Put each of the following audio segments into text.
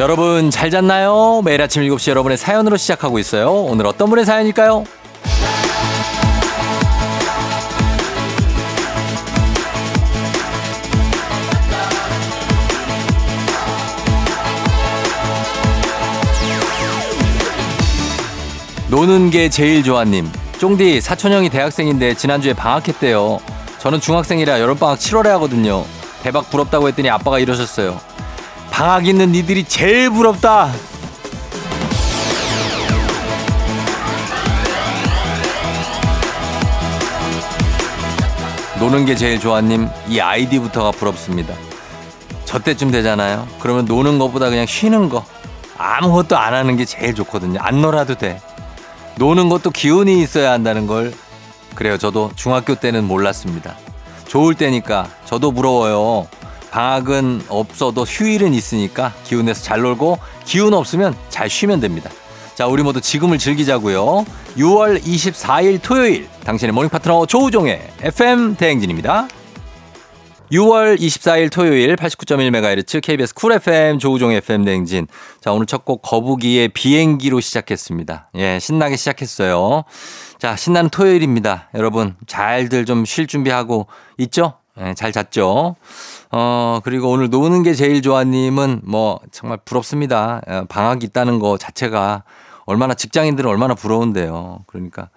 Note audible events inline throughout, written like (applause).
여러분 잘 잤나요? 매일 아침 7시 여러분의 사연으로 시작하고 있어요. 오늘 어떤 분의 사연일까요? 노는 게 제일 좋아님. 쫑디 사촌형이 대학생인데 지난주에 방학했대요. 저는 중학생이라 여름방학 7월에 하거든요. 대박 부럽다고 했더니 아빠가 이러셨어요. 방학 있는 니들이 제일 부럽다. 노는 게 제일 좋아님 이 아이디부터가 부럽습니다. 저 때쯤 되잖아요. 그러면 노는 것보다 그냥 쉬는 거 아무것도 안 하는 게 제일 좋거든요. 안 놀아도 돼. 노는 것도 기운이 있어야 한다는 걸 그래요. 저도 중학교 때는 몰랐습니다. 좋을 때니까 저도 부러워요. 방학은 없어도 휴일은 있으니까 기운 내서 잘 놀고 기운 없으면 잘 쉬면 됩니다. 자, 우리 모두 지금을 즐기자고요. 6월 24일 토요일 당신의 morning 파트너 조우종의 FM 대행진입니다. 6월 24일 토요일 89.1MHz KBS 쿨 FM 조우종 FM 대행진. 자, 오늘 첫 곡 거북이의 비행기로 시작했습니다. 예, 신나게 시작했어요. 자, 신나는 토요일입니다. 여러분, 잘들 좀 쉴 준비하고 있죠? 예, 잘 잤죠? 어, 그리고 오늘 노는 게 제일 좋아님은 뭐 정말 부럽습니다. 어, 방학이 있다는 거 자체가 얼마나 직장인들은 얼마나 부러운데요. 그러니까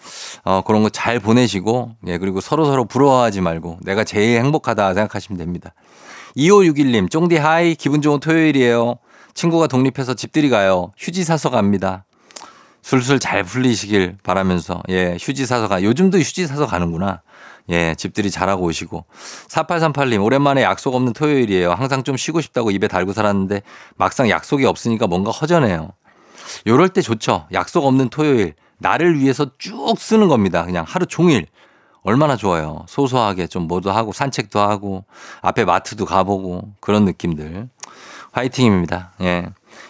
어 그런 거 잘 보내시고 예 그리고 서로 서로 부러워하지 말고 내가 제일 행복하다 생각하시면 됩니다. 2561님 쫑디 하이 기분 좋은 토요일이에요. 친구가 독립해서 집들이 가요. 휴지 사서 갑니다. 술술 잘 풀리시길 바라면서 예 휴지 사서 가 요즘도 휴지 사서 가는구나. 예, 집들이 잘하고 오시고. 4838님, 오랜만에 약속 없는 토요일이에요. 항상 좀 쉬고 싶다고 입에 달고 살았는데 막상 약속이 없으니까 뭔가 허전해요. 요럴 때 좋죠. 약속 없는 토요일. 나를 위해서 쭉 쓰는 겁니다. 그냥 하루 종일. 얼마나 좋아요. 소소하게 좀 뭐도 하고 산책도 하고 앞에 마트도 가보고 그런 느낌들. 화이팅입니다. 예.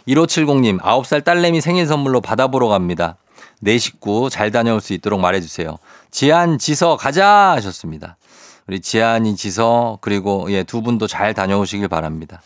1570님, 9살 딸내미 생일 선물로 바다 보러 갑니다. 내 식구 잘 다녀올 수 있도록 말해주세요. 지한, 지서 가자 하셨습니다. 우리 지한이 지서 그리고 예, 두 분도 잘 다녀오시길 바랍니다.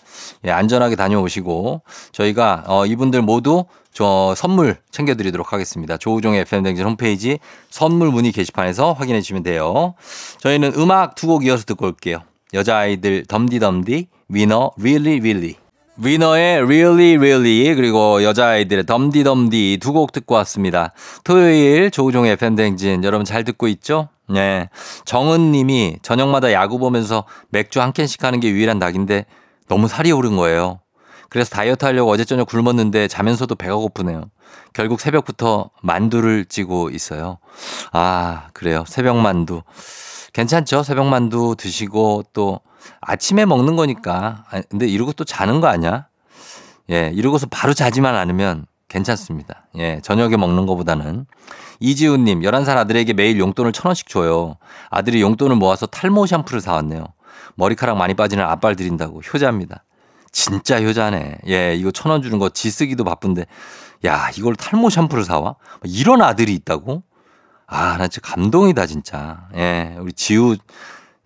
예, 안전하게 다녀오시고 저희가 어, 이분들 모두 저 선물 챙겨드리도록 하겠습니다. 조우종의 FM댕진 홈페이지 선물 문의 게시판에서 확인해 주시면 돼요. 저희는 음악 두 곡 이어서 듣고 올게요. 여자아이들 덤디덤디 위너 really really 위너의 Really Really 그리고 여자아이들의 덤디덤디 두 곡 듣고 왔습니다. 토요일 조우종의 팬댕진 여러분 잘 듣고 있죠? 네. 정은 님이 저녁마다 야구 보면서 맥주 한 캔씩 하는 게 유일한 낙인데 너무 살이 오른 거예요. 그래서 다이어트 하려고 어제 저녁 굶었는데 자면서도 배가 고프네요. 결국 새벽부터 만두를 찌고 있어요. 아, 그래요. 새벽 만두. 괜찮죠? 새벽 만두 드시고 또 아침에 먹는 거니까. 아, 근데 이러고 또 자는 거 아니야? 예, 이러고서 바로 자지만 않으면 괜찮습니다. 예, 저녁에 먹는 거보다는. 이지훈님, 11살 아들에게 매일 용돈을 천 원씩 줘요. 아들이 용돈을 모아서 탈모 샴푸를 사왔네요. 머리카락 많이 빠지는 아빠를 드린다고 효자입니다. 진짜 효자네. 예, 이거 천 원 주는 거 지 쓰기도 바쁜데. 야, 이걸 탈모 샴푸를 사와? 이런 아들이 있다고? 아, 나 진짜 감동이다, 진짜. 예, 우리 지우,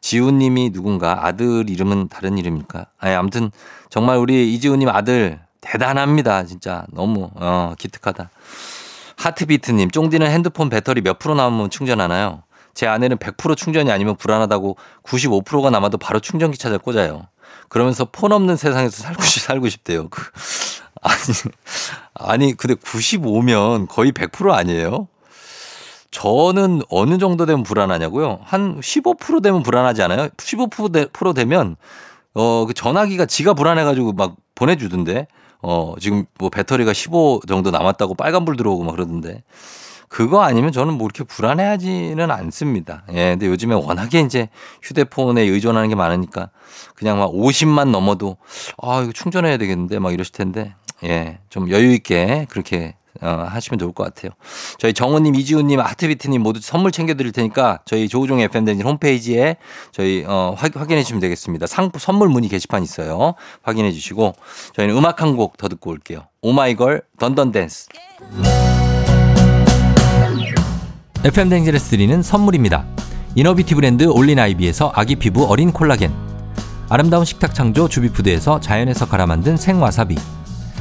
지우님이 누군가 아들 이름은 다른 이름일까? 아니, 아무튼 정말 우리 이지우님 아들 대단합니다. 진짜 너무, 어, 기특하다. 하트비트님, 쫑디는 핸드폰 배터리 몇 프로 남으면 충전하나요? 제 아내는 100% 충전이 아니면 불안하다고 95%가 남아도 바로 충전기 찾아 꽂아요. 그러면서 폰 없는 세상에서 살고, 싶, 살고 싶대요. 그, 아니, 아니, 근데 95면 거의 100% 아니에요? 저는 어느 정도 되면 불안하냐고요? 한 15% 되면 불안하지 않아요? 15% 되면, 어, 그 전화기가 지가 불안해가지고 막 보내주던데. 어, 지금 뭐 배터리가 15 정도 남았다고 빨간불 들어오고 막 그러던데. 그거 아니면 저는 뭐 이렇게 불안해하지는 않습니다. 예, 근데 요즘에 워낙에 이제 휴대폰에 의존하는 게 많으니까 그냥 막 50만 넘어도 아, 이거 충전해야 되겠는데 막 이러실 텐데 예, 좀 여유 있게 그렇게 어, 하시면 좋을 것 같아요. 저희 정우님, 이지훈님, 하트비트님 모두 선물 챙겨드릴 테니까 저희 조우종 FM 댕진 홈페이지에 저희 어, 확, 확인해 주시면 되겠습니다. 상 선물 문의 게시판 있어요. 확인해 주시고 저희는 음악 한 곡 더 듣고 올게요. 오마이걸 던던 댄스. FM 댕진에서 드리는 선물입니다. 이너뷰티 브랜드 올린 아이비에서 아기 피부 어린 콜라겐. 아름다운 식탁 창조 주비푸드에서 자연에서 갈아 만든 생와사비.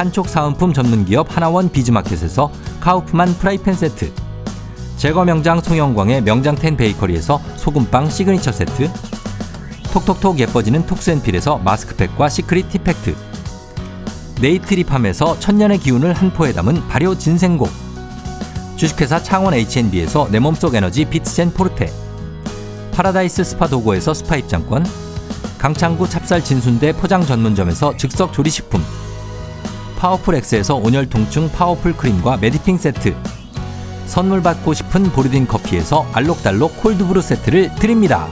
판촉 사은품 전문 기업 하나원 비즈마켓에서 카우프만 프라이팬 세트 제과 명장 송영광의 명장텐 베이커리에서 소금빵 시그니처 세트 톡톡톡 예뻐지는 톡스앤필에서 마스크팩과 시크릿 티팩트 네이트리팜에서 천년의 기운을 한 포에 담은 발효 진생고 주식회사 창원 H&B에서 내 몸속 에너지 비트젠 포르테 파라다이스 스파 도고에서 스파 입장권 강창구 찹쌀 진순대 포장 전문점에서 즉석 조리식품 파워풀 엑스에서 온열 통증 파워풀 크림과 메디핑 세트 선물 받고 싶은 보리딘 커피에서 알록달록 콜드브루 세트를 드립니다.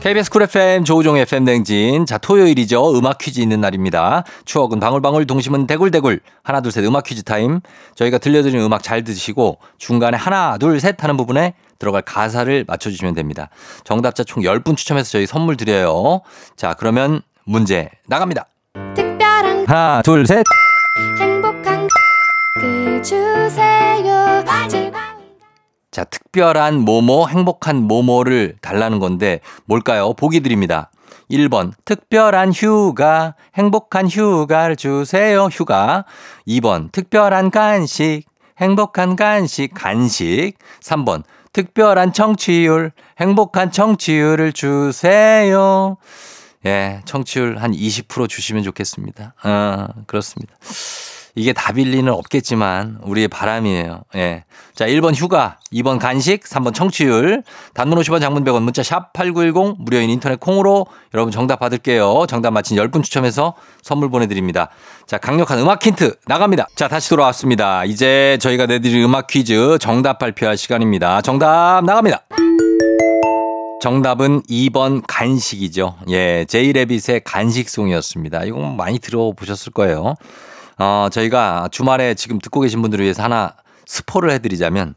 KBS 쿨 FM 조우종 FM 대행진. 자, 토요일이죠. 음악 퀴즈 있는 날입니다. 추억은 방울방울, 동심은 대굴대굴. 하나, 둘, 셋 음악 퀴즈 타임. 저희가 들려드리는 음악 잘 들으시고 중간에 하나, 둘, 셋 하는 부분에 들어갈 가사를 맞춰주시면 됩니다. 정답자 총 10분 추첨해서 저희 선물 드려요. 자, 그러면 문제 나갑니다. 특별한 하나, 둘, 셋. 행복한 그 주세요. 자, 특별한 모모, 행복한 모모를 달라는 건데 뭘까요? 보기 드립니다. 1번, 특별한 휴가, 행복한 휴가를 주세요, 휴가. 2번, 특별한 간식, 행복한 간식, 간식. 3번, 특별한 청취율, 행복한 청취율을 주세요. 예, 청취율 한 20% 주시면 좋겠습니다. 아, 그렇습니다. 이게 답일 리는 없겠지만 우리의 바람이에요. 예. 자, 1번 휴가, 2번 간식, 3번 청취율. 단문 50원 장문 100원 문자 샵 8910 무료인 인터넷 콩으로 여러분 정답 받을게요. 정답 맞힌 10분 추첨해서 선물 보내드립니다. 자, 강력한 음악 힌트 나갑니다. 자, 다시 돌아왔습니다. 이제 저희가 내드릴 음악 퀴즈 정답 발표할 시간입니다. 정답 나갑니다. 정답은 2번 간식이죠. 예, 제이레빗의 간식송이었습니다. 이거 많이 들어보셨을 거예요. 어, 저희가 주말에 지금 듣고 계신 분들을 위해서 하나 스포를 해드리자면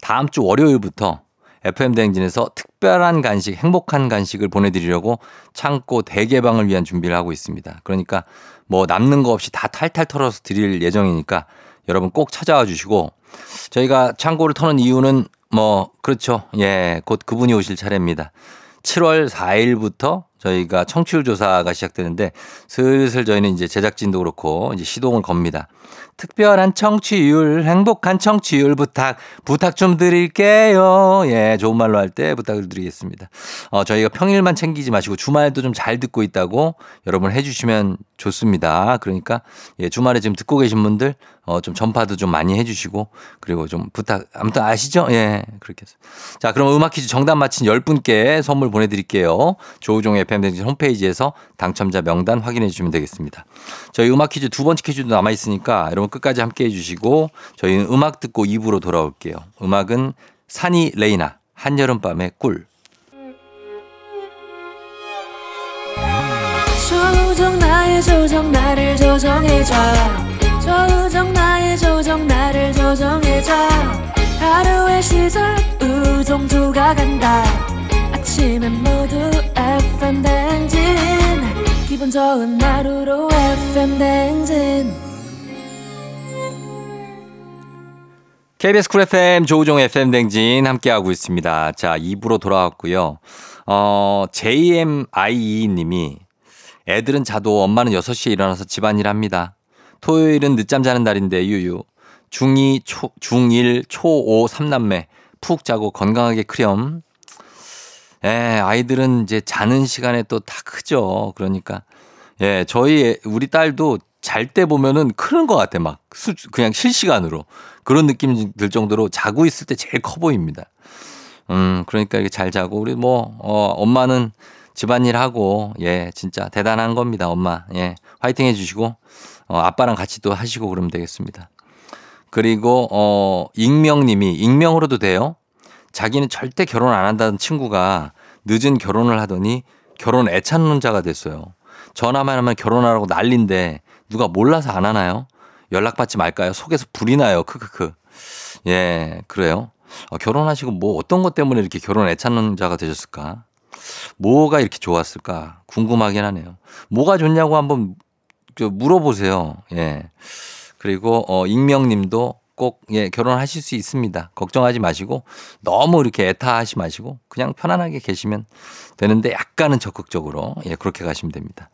다음 주 월요일부터 FM 대행진에서 특별한 간식, 행복한 간식을 보내드리려고 창고 대개방을 위한 준비를 하고 있습니다. 그러니까 뭐 남는 거 없이 다 탈탈 털어서 드릴 예정이니까 여러분 꼭 찾아와 주시고 저희가 창고를 터는 이유는 뭐 그렇죠. 예, 곧 그분이 오실 차례입니다. 7월 4일부터 저희가 청취율 조사가 시작되는데 슬슬 저희는 이제 제작진도 그렇고 이제 시동을 겁니다. 특별한 청취율, 행복한 청취율 부탁, 부탁 좀 드릴게요. 예, 좋은 말로 할 때 부탁을 드리겠습니다. 어, 저희가 평일만 챙기지 마시고 주말에도 좀 잘 듣고 있다고 여러분 해주시면 좋습니다. 그러니까 예, 주말에 지금 듣고 계신 분들 어, 좀 전파도 좀 많이 해주시고 그리고 좀 부탁, 아무튼 아시죠? 예, 그렇게 해서. 자, 그럼 음악 퀴즈 정답 맞힌 10분께 선물 보내드릴게요. 조우종의 FM댕진 홈페이지에서 당첨자 명단 확인해 주시면 되겠습니다. 저희 음악 퀴즈 두 번째 퀴즈도 남아있으니까 여러분 끝까지 함께 해 주시고 저희는 음악 듣고 2부로 돌아올게요. 음악은 산이 레이나 한여름밤의 꿀. 조정 나의 조정 나를 조정해줘 조정 나의 조정 나를 조정해줘 하루의 시절 우정조가 간다 아침엔 모두 FM 댕진 기분 좋은 하루로 FM 댕진 KBS 쿨 FM 조우종 FM 댕진 함께하고 있습니다. 자, 2부로 돌아왔고요. 어, JMIE 님이 애들은 자도 엄마는 6시에 일어나서 집안일 합니다. 토요일은 늦잠 자는 날인데 유유. 중2, 초, 중1, 초5, 3남매. 푹 자고 건강하게 크렴. 예, 아이들은 이제 자는 시간에 또 다 크죠. 그러니까. 예, 저희 우리 딸도 잘 때 보면은 크는 것 같아. 막 수, 그냥 실시간으로. 그런 느낌이 들 정도로 자고 있을 때 제일 커 보입니다. 음, 그러니까 이렇게 잘 자고 우리 뭐, 어, 엄마는 집안일 하고, 예, 진짜 대단한 겁니다. 엄마. 예, 화이팅 해주시고, 어, 아빠랑 같이 또 하시고 그러면 되겠습니다. 그리고, 어, 익명님이, 익명으로도 돼요? 자기는 절대 결혼 안 한다는 친구가 늦은 결혼을 하더니 결혼 애찬론자가 됐어요. 전화만 하면 결혼하라고 난린데 누가 몰라서 안 하나요? 연락받지 말까요? 속에서 불이 나요. 크크크. 예, 그래요. 어, 결혼하시고 뭐 어떤 것 때문에 이렇게 결혼 애찬론자가 되셨을까? 뭐가 이렇게 좋았을까? 궁금하긴 하네요. 뭐가 좋냐고 한번 물어보세요. 예. 그리고 어 익명님도 꼭 예, 결혼하실 수 있습니다. 걱정하지 마시고 너무 이렇게 애타하지 마시고 그냥 편안하게 계시면 되는데 약간은 적극적으로 예, 그렇게 가시면 됩니다.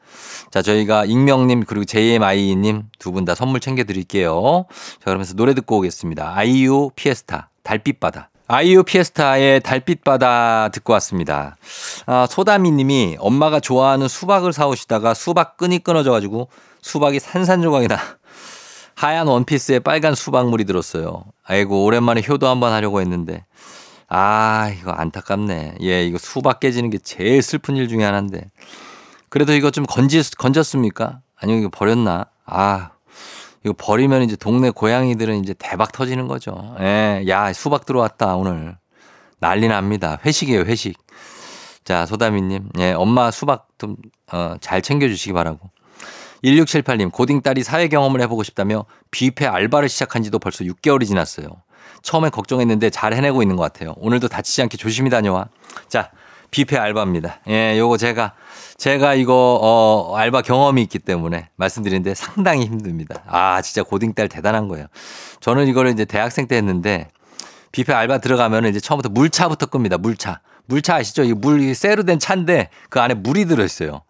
자, 저희가 익명님 그리고 JMI님 두 분 다 선물 챙겨 드릴게요. 자, 그러면서 노래 듣고 오겠습니다. 아이유 피에스타 달빛바다. 아이유 피에스타의 달빛바다 듣고 왔습니다. 아, 소다미 님이 엄마가 좋아하는 수박을 사오시다가 수박 끈이 끊어져가지고 수박이 산산조각이 나. 하얀 원피스에 빨간 수박물이 들었어요. 아이고, 오랜만에 효도 한번 하려고 했는데. 아, 이거 안타깝네. 예, 이거 수박 깨지는 게 제일 슬픈 일 중에 하나인데. 그래도 이거 좀 건지, 건졌습니까? 아니면 이거 버렸나? 아, 이거 버리면 이제 동네 고양이들은 이제 대박 터지는 거죠. 예, 야, 수박 들어왔다, 오늘. 난리 납니다. 회식이에요, 회식. 자, 소다미님. 예, 엄마 수박 좀, 어, 잘 챙겨주시기 바라고. 1678님, 고딩 딸이 사회 경험을 해보고 싶다며 뷔페 알바를 시작한 지도 벌써 6개월이 지났어요. 처음엔 걱정했는데 잘 해내고 있는 것 같아요. 오늘도 다치지 않게 조심히 다녀와. 자, 뷔페 알바입니다. 예, 요거 제가, 제가 이거, 어, 알바 경험이 있기 때문에 말씀드리는데 상당히 힘듭니다. 아, 진짜 고딩 딸 대단한 거예요. 저는 이거를 이제 대학생 때 했는데 뷔페 알바 들어가면 이제 처음부터 물차부터 끕니다. 물차. 물차 아시죠? 이 물, 쇠로 된 차인데 그 안에 물이 들어있어요.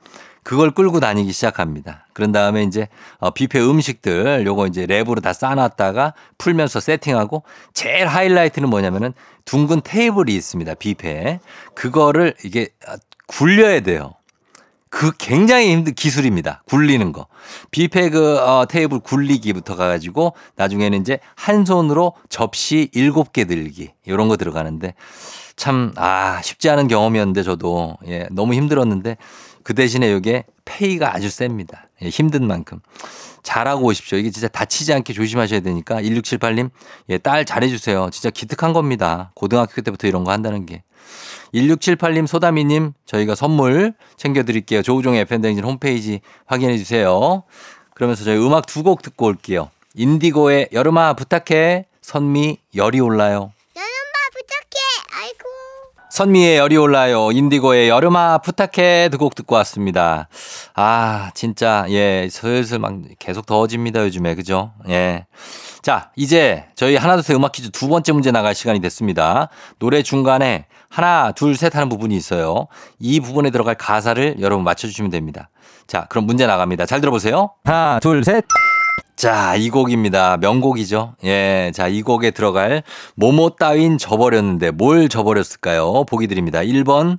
그걸 끌고 다니기 시작합니다. 그런 다음에 이제 어, 뷔페 음식들 요거 이제 랩으로 다 싸놨다가 풀면서 세팅하고 제일 하이라이트는 뭐냐면은 둥근 테이블이 있습니다. 뷔페. 그거를 이게 아, 굴려야 돼요. 그 굉장히 힘든 기술입니다. 굴리는 거. 뷔페 그 어, 테이블 굴리기부터 가가지고 나중에는 이제 한 손으로 접시 일곱 개 들기 이런 거 들어가는데 참 아 쉽지 않은 경험이었는데 저도 예 너무 힘들었는데 그 대신에 이게 페이가 아주 셉니다. 예, 힘든 만큼. 잘하고 오십시오. 이게 진짜 다치지 않게 조심하셔야 되니까 1678님, 예, 딸 잘해주세요. 진짜 기특한 겁니다. 고등학교 때부터 이런 거 한다는 게. 1678님, 소다미님, 저희가 선물 챙겨드릴게요. 조우종의 FM댕진 홈페이지 확인해 주세요. 그러면서 저희 음악 두 곡 듣고 올게요. 인디고의 여름아 부탁해, 선미 열이 올라요. 선미의 열이 올라요. 인디고의 여름아 부탁해 두 곡 듣고 왔습니다. 아, 진짜, 예, 슬슬 막 계속 더워집니다, 요즘에. 그죠? 예. 자, 이제 저희 하나, 둘, 셋 음악 퀴즈 두 번째 문제 나갈 시간이 됐습니다. 노래 중간에 하나, 둘, 셋 하는 부분이 있어요. 이 부분에 들어갈 가사를 여러분 맞춰 주시면 됩니다. 자, 그럼 문제 나갑니다. 잘 들어보세요. 하나, 둘, 셋. 자, 이 곡입니다. 명곡이죠. 예. 자, 이 곡에 들어갈 모모 따윈 저버렸는데 뭘 저버렸을까요? 보기 드립니다. 1번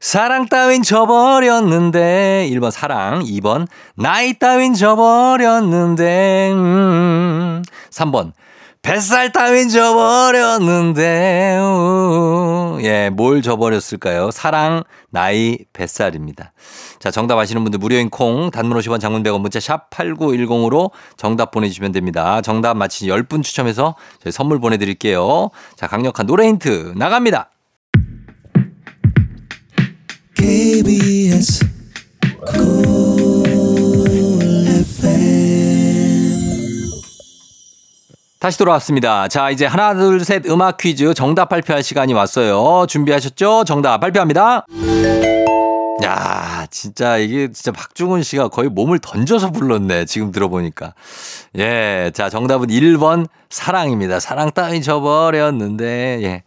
사랑 따윈 저버렸는데 1번 사랑 2번 나이 따윈 저버렸는데 음 3번 뱃살 따윈 저버렸는데 우. 예, 뭘 저버렸을까요? 사랑, 나이, 뱃살입니다. 자, 정답 아시는 분들 무료인 콩, 단문 50원, 장문 100원, 문자 샵 8910으로 정답 보내주시면 됩니다. 정답 맞힌 10분 추첨해서 저희 선물 보내드릴게요. 자, 강력한 노래 힌트 나갑니다. KBS 다시 돌아왔습니다. 자, 이제 하나, 둘, 셋 음악 퀴즈 정답 발표할 시간이 왔어요. 준비하셨죠? 정답 발표합니다. 야, 진짜 이게 진짜 박중훈 씨가 거의 몸을 던져서 불렀네. 지금 들어보니까. 예. 자, 정답은 1번 사랑입니다. 사랑 따위 져버렸는데, 예.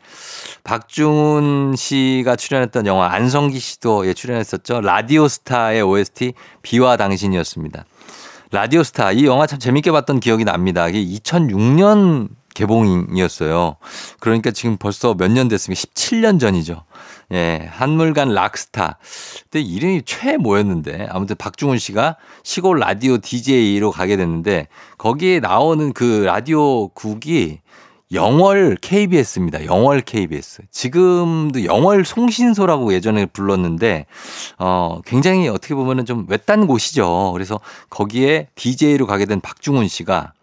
박중훈 씨가 출연했던 영화 안성기 씨도 예, 출연했었죠. 라디오 스타의 OST 비와 당신이었습니다. 라디오 스타 이 영화 참 재밌게 봤던 기억이 납니다. 이게 2006년 개봉이었어요. 그러니까 지금 벌써 몇 년 됐습니까? 17년 전이죠. 예, 한물간 락스타. 그때 이름이 최 뭐였는데 아무튼 박중훈 씨가 시골 라디오 DJ로 가게 됐는데 거기에 나오는 그 라디오 국이 영월 KBS입니다. 영월 KBS. 지금도 영월 송신소라고 예전에 불렀는데, 어, 굉장히 어떻게 보면은 좀 외딴 곳이죠. 그래서 거기에 DJ로 가게 된 박중훈 씨가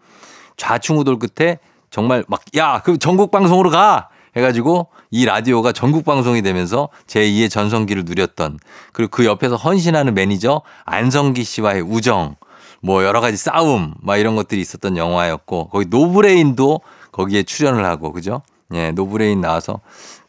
좌충우돌 끝에 정말 막, 야, 그 전국 방송으로 가! 해가지고 이 라디오가 전국 방송이 되면서 제2의 전성기를 누렸던 그리고 그 옆에서 헌신하는 매니저 안성기 씨와의 우정 뭐 여러 가지 싸움 막 이런 것들이 있었던 영화였고 거기 노브레인도 거기에 출연을 하고 그죠? 예, 노브레인 나와서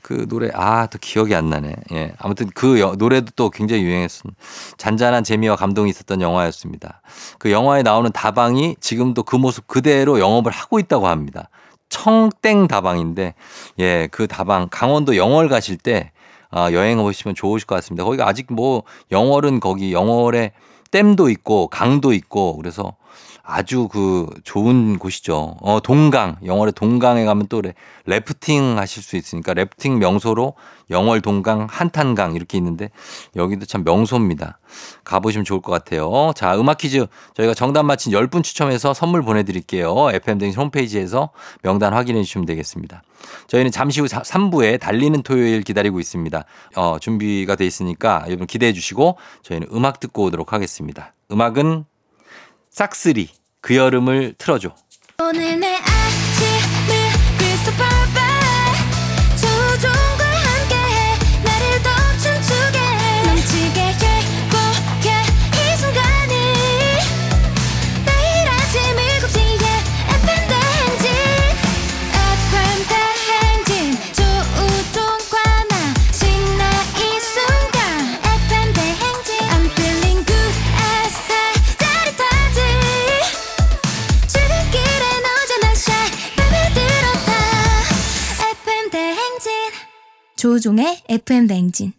그 노래 아 또 기억이 안 나네. 예, 아무튼 그 여, 노래도 또 굉장히 유행했습니다. 잔잔한 재미와 감동이 있었던 영화였습니다. 그 영화에 나오는 다방이 지금도 그 모습 그대로 영업을 하고 있다고 합니다. 청땡 다방인데 예, 그 다방 강원도 영월 가실 때 아, 여행 오시면 좋으실 것 같습니다. 거기가 아직 뭐 영월은 거기 영월에 댐도 있고 강도 있고 그래서 아주 그 좋은 곳이죠. 어, 동강. 영월의 동강에 가면 또 래프팅 하실 수 있으니까 래프팅 명소로 영월 동강 한탄강 이렇게 있는데 여기도 참 명소입니다. 가보시면 좋을 것 같아요. 자, 음악 퀴즈 저희가 정답 맞힌 10분 추첨해서 선물 보내드릴게요. FM등 홈페이지에서 명단 확인해 주시면 되겠습니다. 저희는 잠시 후 3부에 달리는 토요일 기다리고 있습니다. 어, 준비가 돼 있으니까 여러분 기대해 주시고 저희는 음악 듣고 오도록 하겠습니다. 음악은 싹쓸이 그 여름을 틀어줘. FM 대행진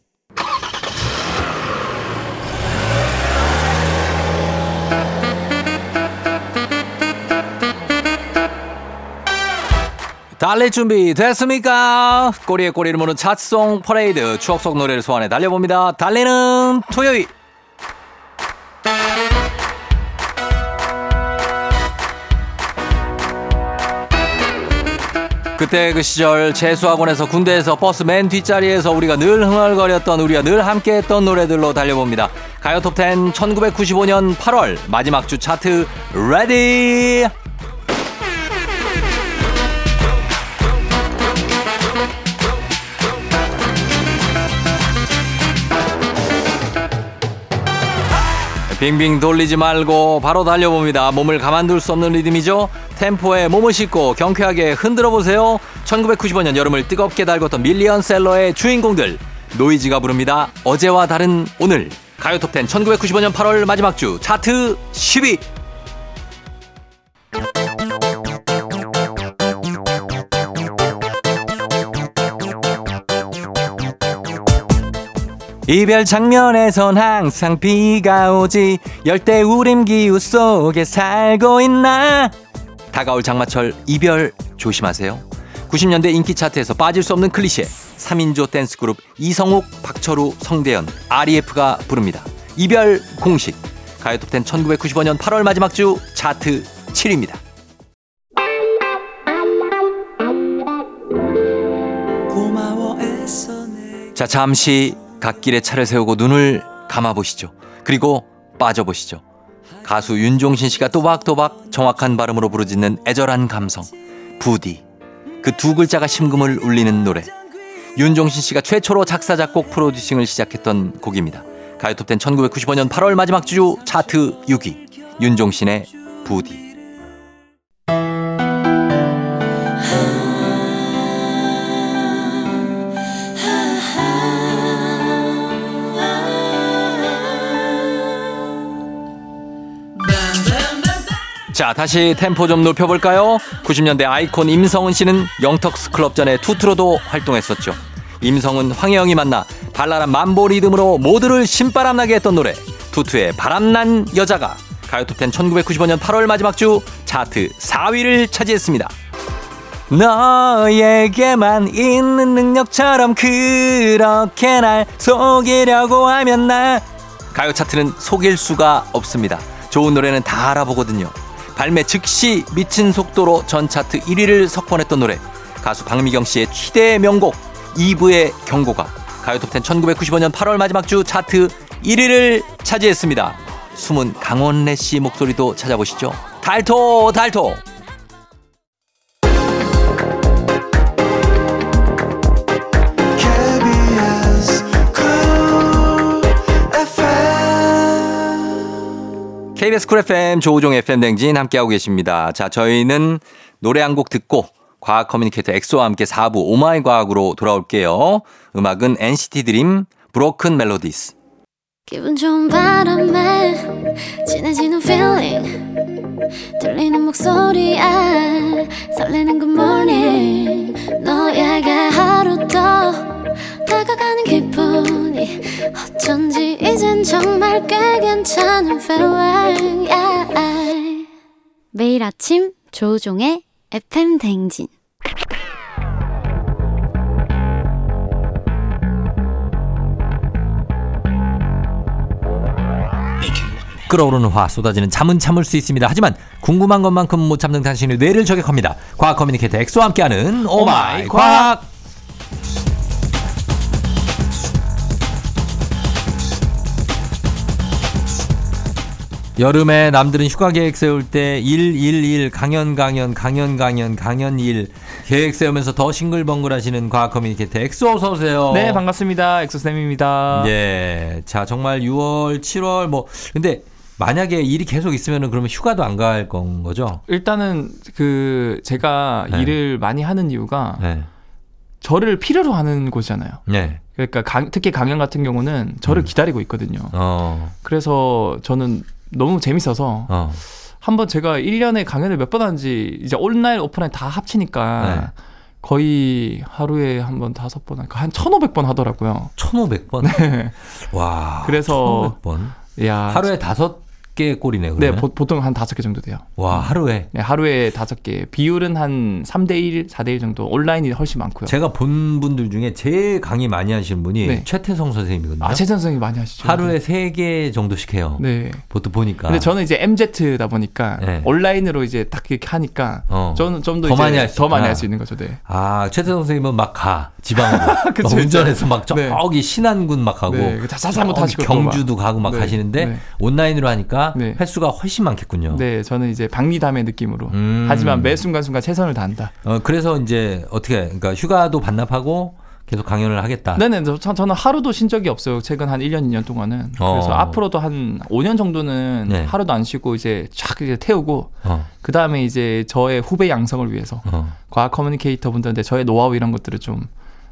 달릴 준비 됐습니까? 꼬리에 꼬리를 무는 차송 퍼레이드 추억 속 노래를 소환해 달려봅니다. 달리는 토요일. 그때 그 시절 재수학원에서 군대에서 버스 맨 뒷자리에서 우리가 늘 흥얼거렸던 우리가 늘 함께했던 노래들로 달려봅니다. 가요 톱10 1995년 8월 마지막 주 차트 ready 빙빙 돌리지 말고 바로 달려봅니다. 몸을 가만둘 수 없는 리듬이죠. 템포에 몸을 싣고 경쾌하게 흔들어 보세요. 1995년 여름을 뜨겁게 달궜던 밀리언셀러의 주인공들 노이즈가 부릅니다. 어제와 다른 오늘 가요톱10 1995년 8월 마지막 주 차트 10위 이별 장면에선 항상 비가 오지. 열대 우림 기후 속에 살고 있나? 다가올 장마철 이별 조심하세요. 90년대 인기 차트에서 빠질 수 없는 클리셰. 3인조 댄스 그룹 이성욱, 박철우, 성대현, REF가 부릅니다. 이별 공식. 가요톱10 1995년 8월 마지막 주 차트 7위입니다. 자 잠시 갓길에 차를 세우고 눈을 감아보시죠. 그리고 빠져보시죠. 가수 윤종신 씨가 또박또박 정확한 발음으로 부르짖는 애절한 감성. 부디. 그 두 글자가 심금을 울리는 노래. 윤종신 씨가 최초로 작사, 작곡, 프로듀싱을 시작했던 곡입니다. 가요톱10 1995년 8월 마지막 주 차트 6위. 윤종신의 부디. 자, 다시 템포 좀 높여볼까요? 90년대 아이콘 임성은 씨는 영턱스 클럽 전에 투트로도 활동했었죠. 임성은 황혜영이 만나 발랄한 만보 리듬으로 모두를 신바람나게 했던 노래 투투의 바람난 여자가 가요톱10 1995년 8월 마지막 주 차트 4위를 차지했습니다. 너에게만 있는 능력처럼 그렇게 날 속이려고 하면 나 가요 차트는 속일 수가 없습니다. 좋은 노래는 다 알아보거든요. 발매 즉시 미친 속도로 전 차트 1위를 석권했던 노래 가수 박미경 씨의 희대의 명곡 2부의 경고가 가요톱10 1995년 8월 마지막 주 차트 1위를 차지했습니다. 숨은 강원래 씨 목소리도 찾아보시죠. 달토 달토 KBS 쿨 FM 조우종 FM 대행진 함께하고 계십니다. 자, 저희는 노래 한 곡 듣고 과학 커뮤니케이터 엑소와 함께 4부 오마이 과학으로 돌아올게요. 음악은 NCT 드림 Broken Melodies. 기분 좋은 바람에 진해지는 feeling 들리는 목소리에 설레는 good morning 너에게 하루 더 다가가는 기분이 어쩐지 이젠 정말 꽤 괜찮은 feeling yeah. 매일 아침 조우종의 FM 대행진 끓어오르는 화 쏟아지는 잠은 참을 수 있습니다. 하지만 궁금한 것만큼 못 참는 당신의 뇌를 저격합니다. 과학 커뮤니케이터 엑소와 함께하는 오마이 과학. 여름에 남들은 휴가 계획 세울 때 111 강연 강연 강연 강연 강연 1 계획 세우면서 더 싱글벙글 하시는 과학 커뮤니케이터 엑소 어서 오세요. 네, 반갑습니다. 엑소쌤입니다. 예. 자, 정말 6월, 7월 뭐 근데 만약에 일이 계속 있으면은 그러면 휴가도 안 갈 건 거죠? 일단은 그 제가 네. 일을 많이 하는 이유가 네. 저를 필요로 하는 곳이잖아요. 네. 그러니까 강- 특히 강연 같은 경우는 저를 음. 기다리고 있거든요. 어. 그래서 저는 너무 재밌어서 어. 한번 제가 1년에 강연을 몇 번 하는지 이제 온라인 오프라인 다 합치니까 네. 거의 하루에 한 번 다섯 번, 한 1,500번 하더라고요. 1,500번? 네. 와. 그래서 1,500번. 야, 하루에 다섯 개 꼴이네요. 네, 그러면. 보, 통한 다섯 개 정도 돼요. 와, 하루에 네, 하루에 다섯 개. 비율은 한 3대 1, 4대 1 정도. 온라인이 훨씬 많고요. 제가 본 분들 중에 제일 강의 많이 하시는 분이 네. 최태성 선생님이거든요. 아, 최선 선생님 많이 하시죠. 하루에 세 개 정도씩 해요. 네. 보통 보니까. 근데 저는 이제 MZ다 보니까 네. 온라인으로 이제 딱 이렇게 하니까 어. 저는 좀더 많이 할수 더 많이. 할 수 있는 거죠. 네. 아, 최태성 선생님은 막 가. 지방으로. (laughs) 막. 운전해서 막 네. 저기 신안군 막 가고. 네, 자- 자전거 저기 타시고 또 막. 경주도 가고 막 네, 가시는데 네. 온라인으로 하니까 네. 횟수가 훨씬 많겠군요. 네, 저는 이제 박리담의 느낌으로. 음. 하지만 매 순간순간 최선을 다한다. 어, 그래서 이제 어떻게 그러니까 휴가도 반납하고 계속 강연을 하겠다. 네네, 저, 저는 하루도 쉰 적이 없어요. 최근 한 1년, 2년 동안은. 어. 그래서 앞으로도 한 5년 정도는 네. 하루도 안 쉬고 이제 쫙 이제 태우고 어, 그 다음에 이제 저의 후배 양성을 위해서 어. 과학 커뮤니케이터 분들한테 저의 노하우 이런 것들을 좀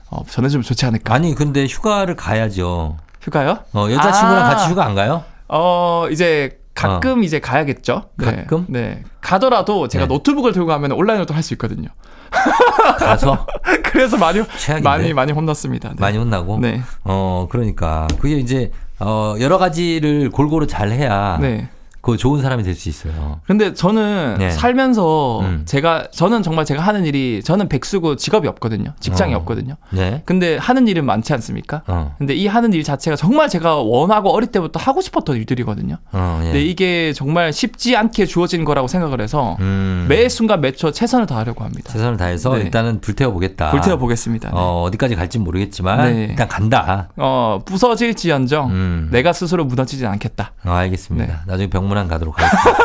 어, 전해주면 좋지 않을까. 아니 근데 휴가를 가야죠. 휴가요? 어, 여자친구랑 아. 같이 휴가 안 가요? 어 이제 가끔 이제 가야겠죠. 네. 가끔? 네. 가더라도 제가 네. 노트북을 들고 가면 온라인으로도 할수 있거든요. (laughs) 가서 그래서 많이 최악인데? 많이 많이 혼났습니다. 네. 많이 혼나고. 네. 어, 그러니까 그게 이제 어, 여러 가지를 골고루 잘 해야 네. 그 좋은 사람이 될 수 있어요. 근데 저는 네. 살면서 음. 제가 저는 정말 제가 하는 일이 저는 백수고 직업이 없거든요. 직장이 어. 없거든요. 네. 근데 하는 일은 많지 않습니까? 어. 근데 이 하는 일 자체가 정말 제가 원하고 어릴 때부터 하고 싶었던 일들이거든요. 어, 예. 근데 이게 정말 쉽지 않게 주어진 거라고 생각을 해서 음. 매 순간 매초 최선을 다하려고 합니다. 최선을 다해서 네. 일단은 불태워 보겠다. 불태워 보겠습니다. 네. 어, 어디까지 갈지 모르겠지만 네. 일단 간다. 어, 부서질지언정 음. 내가 스스로 무너지진 않겠다. 어, 알겠습니다. 네. 나중에 병 문안 가도록 하겠습니다.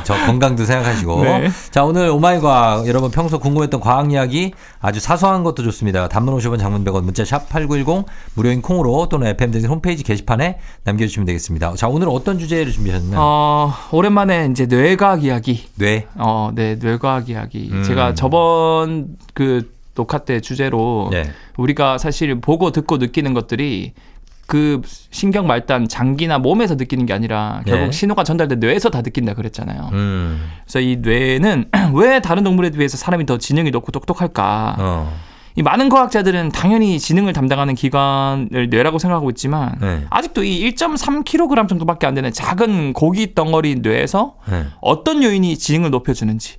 (laughs) 저 건강도 생각하시고. 네. 자, 오늘 오마이과학. 여러분 평소 궁금했던 과학 이야기 아주 사소한 것도 좋습니다. 단문 50원 장문 100원 문자 샵 8910 무료인 콩으로 또는 FM등 홈페이지 게시판에 남겨주시면 되겠습니다. 자, 오늘 어떤 주제를 준비하셨나요? 어, 오랜만에 이제 뇌과학 이야기. 뇌. 어, 네, 뇌과학 이야기. 음. 제가 저번 그 녹화 때 주제로 네. 우리가 사실 보고 듣고 느끼는 것들이 그 신경 말단 장기나 몸에서 느끼는 게 아니라 결국 네. 신호가 전달된 뇌에서 다 느낀다 그랬잖아요. 음. 그래서 이 뇌는 (clears throat) 왜 다른 동물에 비해서 사람이 더 지능이 높고 똑똑할까? 어. 이 많은 과학자들은 당연히 지능을 담당하는 기관을 뇌라고 생각하고 있지만 네. 아직도 이 1.3kg 정도밖에 안 되는 작은 고기 덩어리 뇌에서 네. 어떤 요인이 지능을 높여주는지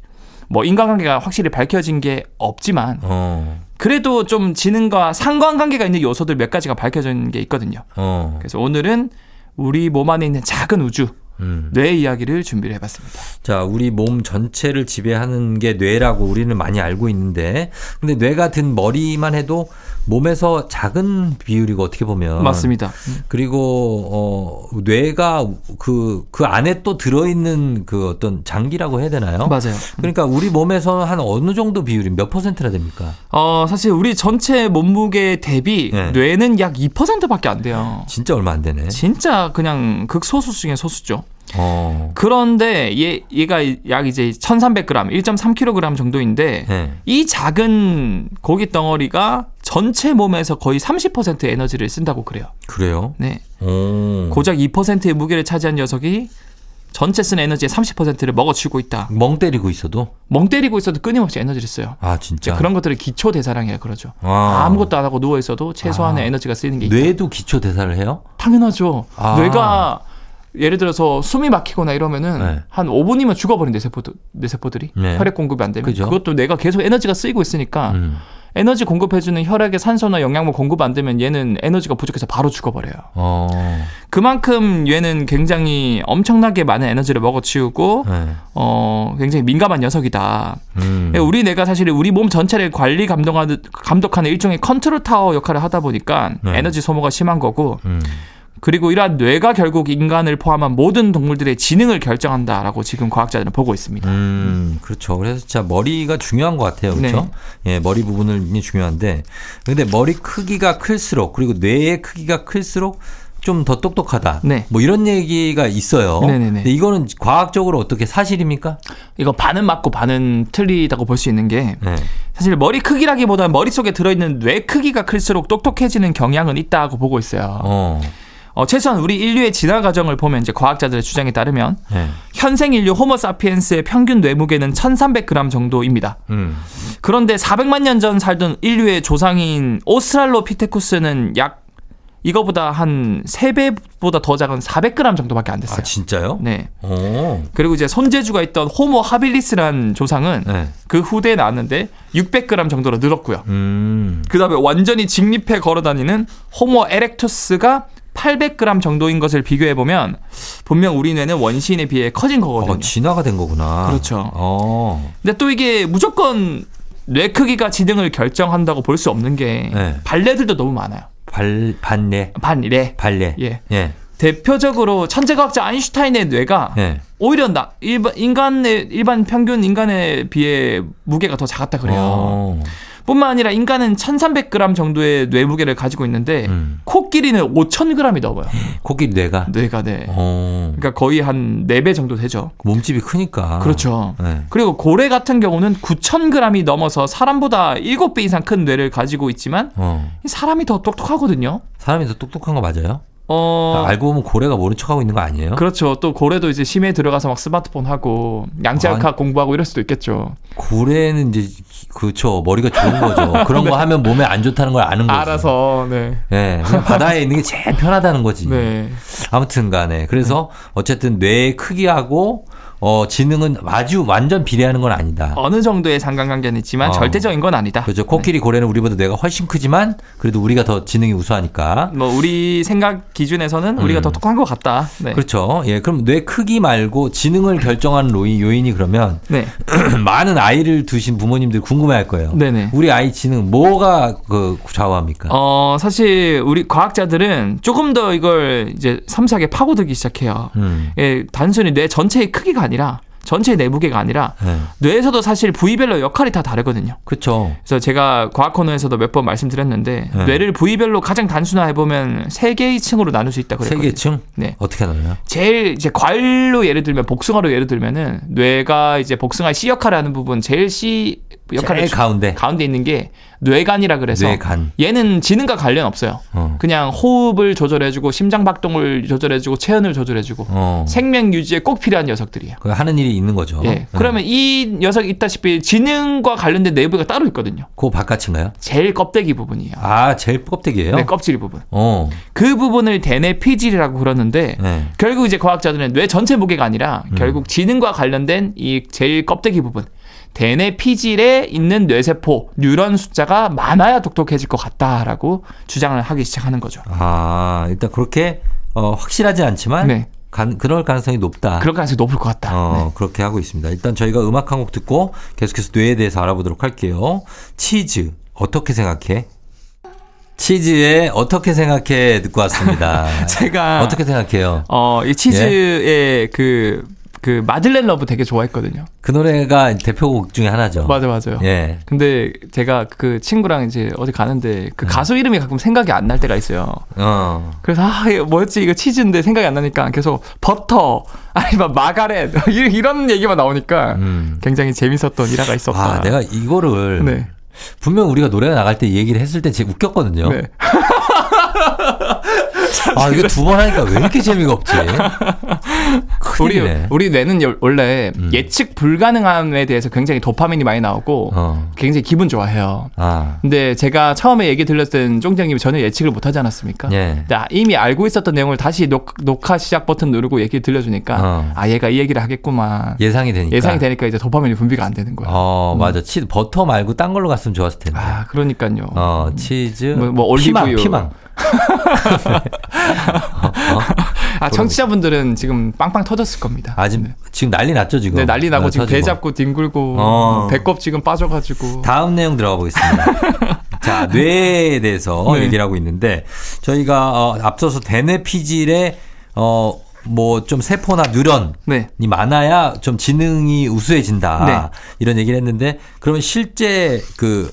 뭐 인간관계가 확실히 밝혀진 게 없지만 어. 그래도 좀 지능과 상관관계가 있는 요소들 몇 가지가 밝혀진 게 있거든요. 어. 그래서 오늘은 우리 몸 안에 있는 작은 우주 음. 뇌 이야기를 준비를 해봤습니다. 자, 우리 몸 전체를 지배하는 게 뇌라고 우리는 많이 알고 있는데, 근데 뇌가 든 머리만 해도 몸에서 작은 비율이고 어떻게 보면 맞습니다. 그리고 어 뇌가 그그 안에 또 들어 있는 그 어떤 장기라고 해야 되나요? 맞아요. 그러니까 우리 몸에서 한 어느 정도 비율이 몇 퍼센트나 됩니까? 어, 사실 우리 전체 몸무게 대비 네. 뇌는 약 2%밖에 안 돼요. 진짜 얼마 안 되네. 진짜 그냥 극소수 중에 소수죠. 어. 그런데 얘 얘가 약 이제 1,300g, 1.3kg 정도인데 네. 이 작은 고기 덩어리가 전체 몸에서 거의 30% 에너지를 쓴다고 그래요. 그래요? 네. 오. 고작 2%의 무게를 차지한 녀석이 전체 쓴 에너지의 30%를 먹어치우고 있다. 멍 때리고 있어도 멍 때리고 있어도 끊임없이 에너지를 써요. 아 진짜 그런 것들을 기초 대사량이라 그러죠. 아. 아무것도 안 하고 누워 있어도 최소한의 아. 에너지가 쓰이는 게 있다. 뇌도 기초 대사를 해요? 당연하죠. 아. 뇌가 예를 들어서 숨이 막히거나 이러면은 네. 한 5분이면 죽어버린 뇌세포들, 뇌세포들이 네. 혈액 공급이 안 되면 그죠. 그것도 뇌가 계속 에너지가 쓰이고 있으니까 음. 에너지 공급해주는 혈액에 산소나 영양분 공급 안 되면 얘는 에너지가 부족해서 바로 죽어버려요. 어. 그만큼 얘는 굉장히 엄청나게 많은 에너지를 먹어치우고 네. 어 굉장히 민감한 녀석이다. 음. 우리 뇌가 사실 우리 몸 전체를 관리 감독하는 감독하는 일종의 컨트롤 타워 역할을 하다 보니까 네. 에너지 소모가 심한 거고 음. 그리고 이러한 뇌가 결국 인간을 포함한 모든 동물들의 지능을 결정한다라고 지금 과학자들은 보고 있습니다. 음, 그렇죠. 그래서 진짜 머리가 중요한 것 같아요. 그렇죠? 예, 머리 부분을 중요한데. 근데 머리 크기가 클수록 그리고 뇌의 크기가 클수록 좀더 똑똑하다. 네. 뭐 이런 얘기가 있어요. 네네네. 근데 이거는 과학적으로 어떻게 사실입니까? 이거 반은 맞고 반은 틀리다고 볼 수 있는 게 네. 사실 머리 크기라기보다는 머릿속에 들어있는 뇌 크기가 클수록 똑똑해지는 경향은 있다고 보고 있어요. 어. 어, 최소한 우리 인류의 진화 과정을 보면 이제 과학자들의 주장에 따르면 네. 현생 인류 호모사피엔스의 평균 뇌무게는 1,300g 정도입니다. 음. 그런데 400만 년 전 살던 인류의 조상인 오스트랄로피테쿠스는 약 이거보다 한 3배보다 더 작은 400g 정도밖에 안 됐어요. 아, 진짜요? 네. 오. 그리고 이제 손재주가 있던 호모 하빌리스라는 조상은 네. 그 후대에 나왔는데 600g 정도로 늘었고요. 음. 그 다음에 완전히 직립해 걸어 다니는 호모 에렉투스가 800g 정도인 것을 비교해 보면 분명 우리 뇌는 원시인에 비해 커진 거거든요. 어, 진화가 된 거구나. 그렇죠. 어. 근데 또 이게 무조건 뇌 크기가 지능을 결정한다고 볼 수 없는 게 네. 발레들도 너무 많아요. 발, 반뇌. 반이래. 발뇌. 예. 예. 대표적으로 천재과학자 아인슈타인의 뇌가 예. 오히려 나 일반 인간의 일반 평균 인간에 비해 무게가 더 작았다 그래요. 어. 뿐만 아니라 인간은 1,300g 정도의 뇌 무게를 가지고 있는데 음. 코끼리는 5,000g이 넘어요. 코끼리 뇌가. 뇌가 네. 어. 그러니까 거의 한 4배 정도 되죠. 몸집이 크니까. 그렇죠. 네. 그리고 고래 같은 경우는 9,000g이 넘어서 사람보다 7배 이상 큰 뇌를 가지고 있지만 어. 이 사람이 더 똑똑하거든요. 사람이 더 똑똑한 거 맞아요? 어. 알고 보면 고래가 모른 척하고 있는 거 아니에요? 그렇죠. 또 고래도 이제 심해 들어가서 막 스마트폰 하고 양자역학 공부하고 이럴 수도 있겠죠. 고래는 이제 그쵸 머리가 좋은 거죠. (laughs) 그런 거 하면 몸에 안 좋다는 걸 아는 거죠. 네. 알아서 네. 예, 그냥 바다에 있는 게 제일 편하다는 거지. 네. 아무튼간에 그래서 어쨌든 뇌의 크기하고 어 지능은 아주 완전 비례하는 건 아니다. 어느 정도의 상관관계는 있지만 어. 절대적인 건 아니다. 그렇죠. 코끼리 고래는 우리보다 뇌가 훨씬 크지만 그래도 우리가 더 지능이 우수하니까. 뭐 우리 생각 기준에서는 우리가 음. 더 똑똑한 것 같다. 네. 그렇죠. 예, 그럼 뇌 크기 말고 지능을 결정하는 요인이 그러면 네. (clears throat) 많은 아이를 두신 부모님들 궁금해할 거예요. 네네. 우리 아이 지능 뭐가 그 좌우합니까? 어, 사실 우리 과학자들은 조금 더 이걸 이제 섬세하게 파고들기 시작해요. 음. 예, 단순히 뇌 전체의 크기가 아니라 전체의 내 무게가 아니라 네. 뇌에서도 사실 부위별로 역할이 다 다르거든요. 그렇죠. 그래서 제가 과학 코너에서도 몇 번 말씀드렸는데 네. 뇌를 부위별로 가장 단순화해 보면 세 개의 층으로 나눌 수 있다고 그랬거든요. 세계층 네. 어떻게 나눠요? 제일 이제 과일로 예를 들면 복숭아로 예를 들면은 뇌가 이제 복숭아 C 역할을 하는 부분 제일 C 역할을 제일 주- 가운데 가운데 있는 게 뇌간이라 그래서 뇌간. 얘는 지능과 관련 없어요. 어. 그냥 호흡을 조절해주고 심장 박동을 조절해주고 체온을 조절해주고 어. 생명 유지에 꼭 필요한 녀석들이에요. 그 하는 일이 있는 거죠. 예. 네. 그러면 이 녀석이 있다시피 지능과 관련된 내부가 따로 있거든요. 그 바깥인가요? 제일 껍데기 부분이에요. 아, 제일 껍데기예요? 네, 껍질 부분. 어. 그 부분을 대뇌 피질이라고 그러는데 네. 결국 이제 과학자들은 뇌 전체 무게가 아니라 결국 지능과 관련된 이 제일 껍데기 부분 대뇌 피질에 있는 뇌세포 뉴런 숫자가 많아야 똑똑해질 것 같다라고 주장을 하기 시작하는 거죠. 아, 일단 그렇게 어, 확실하지 않지만 네. 간, 그럴 가능성이 높다. 그럴 가능성이 높을 것 같다. 어, 네. 그렇게 하고 있습니다. 일단 저희가 음악 한 곡 듣고 계속해서 뇌에 대해서 알아보도록 할게요. 치즈, 어떻게 생각해? 치즈에 어떻게 생각해 듣고 왔습니다. (laughs) 제가 어떻게 생각해요? 어, 이 치즈의 그, 그 Madeleine Love 되게 좋아했거든요. 그 노래가 대표곡 중에 하나죠. 맞아, 맞아요. 예. 근데 제가 그 친구랑 이제 어디 가는데 네. 그 가수 이름이 가끔 생각이 안 날 때가 있어요. 어. 그래서 아 뭐였지 이거 치즈인데 생각이 안 나니까 계속 버터 아니면 마가렛 (laughs) 이- 이런 얘기만 나오니까 음. 굉장히 재밌었던 일화가 있었다. 아, 내가 이거를 네. 분명 우리가 노래가 나갈 때이 얘기를 했을 때 제가 웃겼거든요. 네. (laughs) 아, 이거 두 번 하니까 왜 이렇게 재미가 없지? (laughs) 우리. 우리 뇌는 여- 원래 음. 예측 불가능함에 대해서 굉장히 도파민이 많이 나오고 어. 굉장히 기분 좋아해요. 아. 근데 제가 처음에 얘기 들렸을 땐 쫑장님이 전혀 예측을 못 하지 않았습니까? 예. 이미 알고 있었던 내용을 다시 녹, 녹화 시작 버튼 누르고 얘기 들려주니까 어. 아 얘가 이 얘기를 하겠구만 예상이 되니까. 예상이 되니까 이제 도파민이 분비가 안 되는 거야. 어, 맞아. 치즈 버터 말고 딴 걸로 갔으면 좋았을 텐데. 아 그러니까요. 어, 치즈. 뭐- 뭐 올리브유. 피망, 피망. 아 청취자분들은 지금 빵빵 터졌을 겁니다. 아, 지금, 지금 난리 났죠, 지금. 네, 난리 나고 어, 지금 배. 잡고 뒹굴고 어. 배꼽 지금 빠져가지고 다음 내용 들어가 보겠습니다. (laughs) 자, 뇌에 대해서 네. 얘기를 하고 있는데 저희가 어, 앞서서 대뇌 피질에 어, 뭐좀 세포나 뉴런이 네. 많아야 좀 지능이 우수해진다. 네. 이런 얘기를 했는데 그러면 실제 그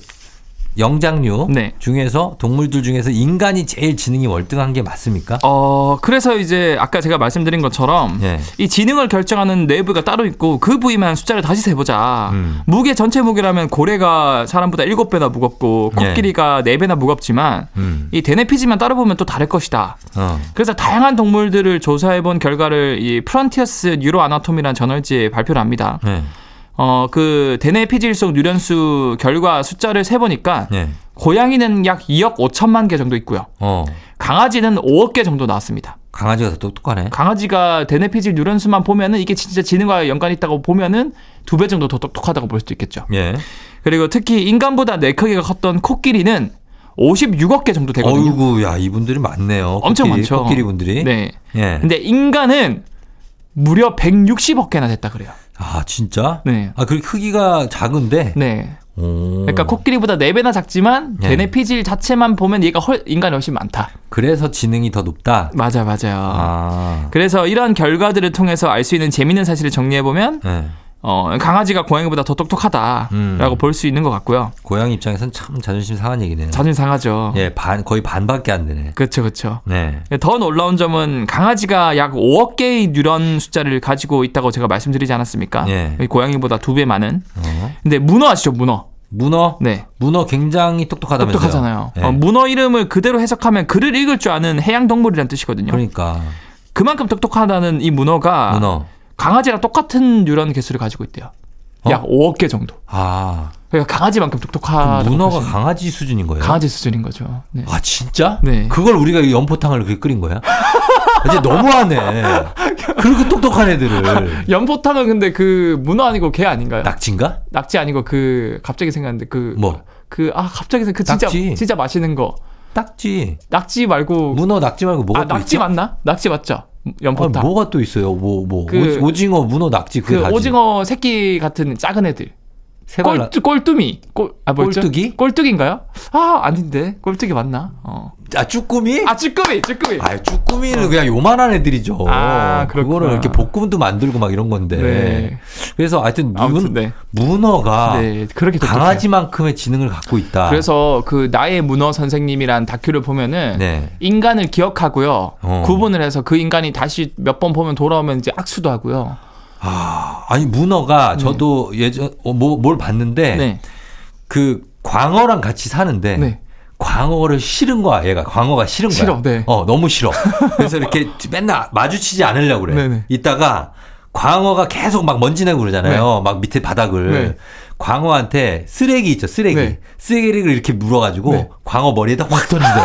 영장류 네. 중에서 동물들 중에서 인간이 제일 지능이 월등한 게 맞습니까? 어 그래서 이제 아까 제가 말씀드린 것처럼 예. 이 지능을 결정하는 뇌 부위가 따로 있고 그 부위만 숫자를 다시 세보자. 음. 무게 전체 무게라면 고래가 사람보다 7배나 무겁고 예. 코끼리가 4배나 무겁지만 음. 이 대뇌피지만 따로 보면 또 다를 것이다. 어. 그래서 다양한 동물들을 조사해 본 결과를 이 Frontiers Neuroanatomy라는 저널지에 발표를 합니다. 네. 어, 그 대뇌 피질 속 뉴런수 결과 숫자를 세 보니까 네. 고양이는 약 2억 5천만 개 정도 있고요. 어. 강아지는 5억 개 정도 나왔습니다. 강아지가 더 똑똑하네. 강아지가 대뇌 피질 뉴런수만 보면은 이게 진짜 지능과 연관이 있다고 보면은 두 배 정도 더 똑똑하다고 볼 수도 있겠죠. 예. 그리고 특히 인간보다 뇌 크기가 컸던 코끼리는 56억 개 정도 되거든요. 어이구, 야, 이분들이 많네요. 엄청 코끼리, 많죠. 코끼리 분들이. 네. 예. 근데 인간은 무려 160억 개나 됐다 그래요. 아, 진짜? 네. 아, 그 크기가 작은데? 네. 오. 그러니까 코끼리보다 4배나 작지만 네. 대뇌 피질 자체만 보면 얘가 헐, 인간이 훨씬 많다. 그래서 지능이 더 높다? 맞아, 맞아요. 아. 그래서 이런 결과들을 통해서 알 수 있는 재미있는 사실을 정리해 보면, 네. 어, 강아지가 고양이보다 더 똑똑하다라고 음. 볼수 있는 것 같고요. 고양이 입장에선 참 자존심 상한 얘기네요. 자존심 상하죠. 예, 반, 거의 반밖에 안 되네. 그렇죠, 그렇죠. 네. 더 놀라운 점은 강아지가 약 5억 개의 뉴런 숫자를 가지고 있다고 제가 말씀드리지 않았습니까? 예. 고양이보다 두 배 많은. 어. 근데 문어 아시죠, 문어? 문어? 네. 문어 굉장히 똑똑하다면서요? 똑똑하잖아요. 예. 어, 문어 이름을 그대로 해석하면 글을 읽을 줄 아는 해양 동물이라는 뜻이거든요. 그러니까. 그만큼 똑똑하다는 이 문어가 문어. 강아지랑 똑같은 뉴런 개수를 가지고 있대요. 어? 약 5억 개 정도. 아. 그러니까 강아지만큼 똑똑하다고 문어가 강아지 수준인 거예요? 강아지 수준인 거죠. 네. 아, 진짜? 네. 그걸 우리가 연포탕을 그렇게 끓인 거야? 이제 너무하네. (laughs) 그렇게 똑똑한 애들을. 연포탕은 근데 그 문어 아니고 개 아닌가요? 낙지인가? 낙지 아니고 그 갑자기 생각났는데 그 뭐? 그 아 갑자기 생각 그 진짜 낙지. 진짜 맛있는 거 낙지. 낙지 말고 문어 낙지 말고 뭐가 아또 낙지 있죠? 맞나? 낙지 맞죠? 아, 연포탕. 뭐가 또 있어요? 뭐, 뭐. 그- 오- 오징어, 문어, 낙지, 그. 오징어 새끼 같은 작은 애들. 꼴뚜, 꼴뚜미. 꼴, 아, 뭐였죠? 꼴뚜기? 꼴뚜기인가요? 아, 아닌데. 꼴뚜기 맞나? 어. 아, 쭈꾸미? 아, 쭈꾸미, 쭈꾸미. 아, 쭈꾸미는 그냥 요만한 애들이죠. 아, 그렇구나. 그거를 이렇게 볶음도 만들고 막 이런 건데. 네. 그래서 하여튼 문, 네. 문어가 네, 그렇게. 강아지만큼의 지능을 갖고 있다. 그래서 그 나의 문어 선생님이란 다큐를 보면은 네. 인간을 기억하고요. 어. 구분을 해서 그 인간이 다시 몇 번 보면 돌아오면 이제 악수도 하고요. 아, 아니 문어가 저도 예전 어, 뭐, 뭘 봤는데 네. 그 광어랑 같이 사는데 네. 광어를 싫은 거야 얘가 광어가 싫은 거야. 싫어, 네. 어 너무 싫어. 그래서 이렇게 (laughs) 맨날 마주치지 않으려고 그래. 네네. 이따가 광어가 계속 막 먼지 내고 그러잖아요. 막 밑에 바닥을. 네. 광어한테 쓰레기 있죠, 쓰레기. 네. 쓰레기를 이렇게 물어가지고 네. 광어 머리에다 확 던진대.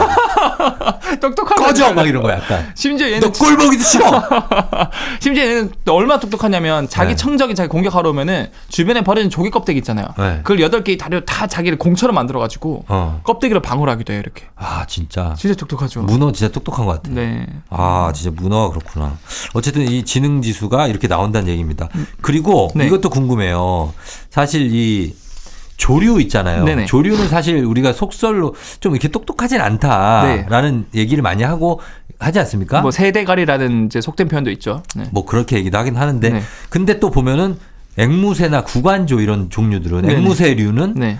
(laughs) 똑똑하다. 꺼져 막 이런 거 약간. 심지어 얘는 너꼴 보기도 싫어. (laughs) 심지어 얘는 또 얼마나 똑똑하냐면 자기 네. 청적이 자기 공격하러 오면은 주변에 버려진 조개 껍데기 있잖아요. 네. 그걸 여덟 개의 다리로 다 자기를 공처럼 만들어 가지고 어. 껍데기로 방어를 하기도 해요, 이렇게. 아 진짜 진짜 똑똑하죠. 문어 진짜 똑똑한 것 같아. 네. 아, 진짜 문어가 그렇구나. 어쨌든 이 지능 지수가 이렇게 나온다는 얘기입니다. 그리고 네. 이것도 궁금해요. 사실 이 조류 있잖아요. 네네. 조류는 사실 우리가 속설로 좀 이렇게 똑똑하진 않다라는 얘기를 많이 하고 하지 않습니까? 뭐 뭐, 세대가리라는 이제 속된 표현도 있죠. 네. 그렇게 얘기도 하긴 하는데 네. 근데 또 보면은 앵무새나 구간조 이런 종류들은 네네. 앵무새류는 네.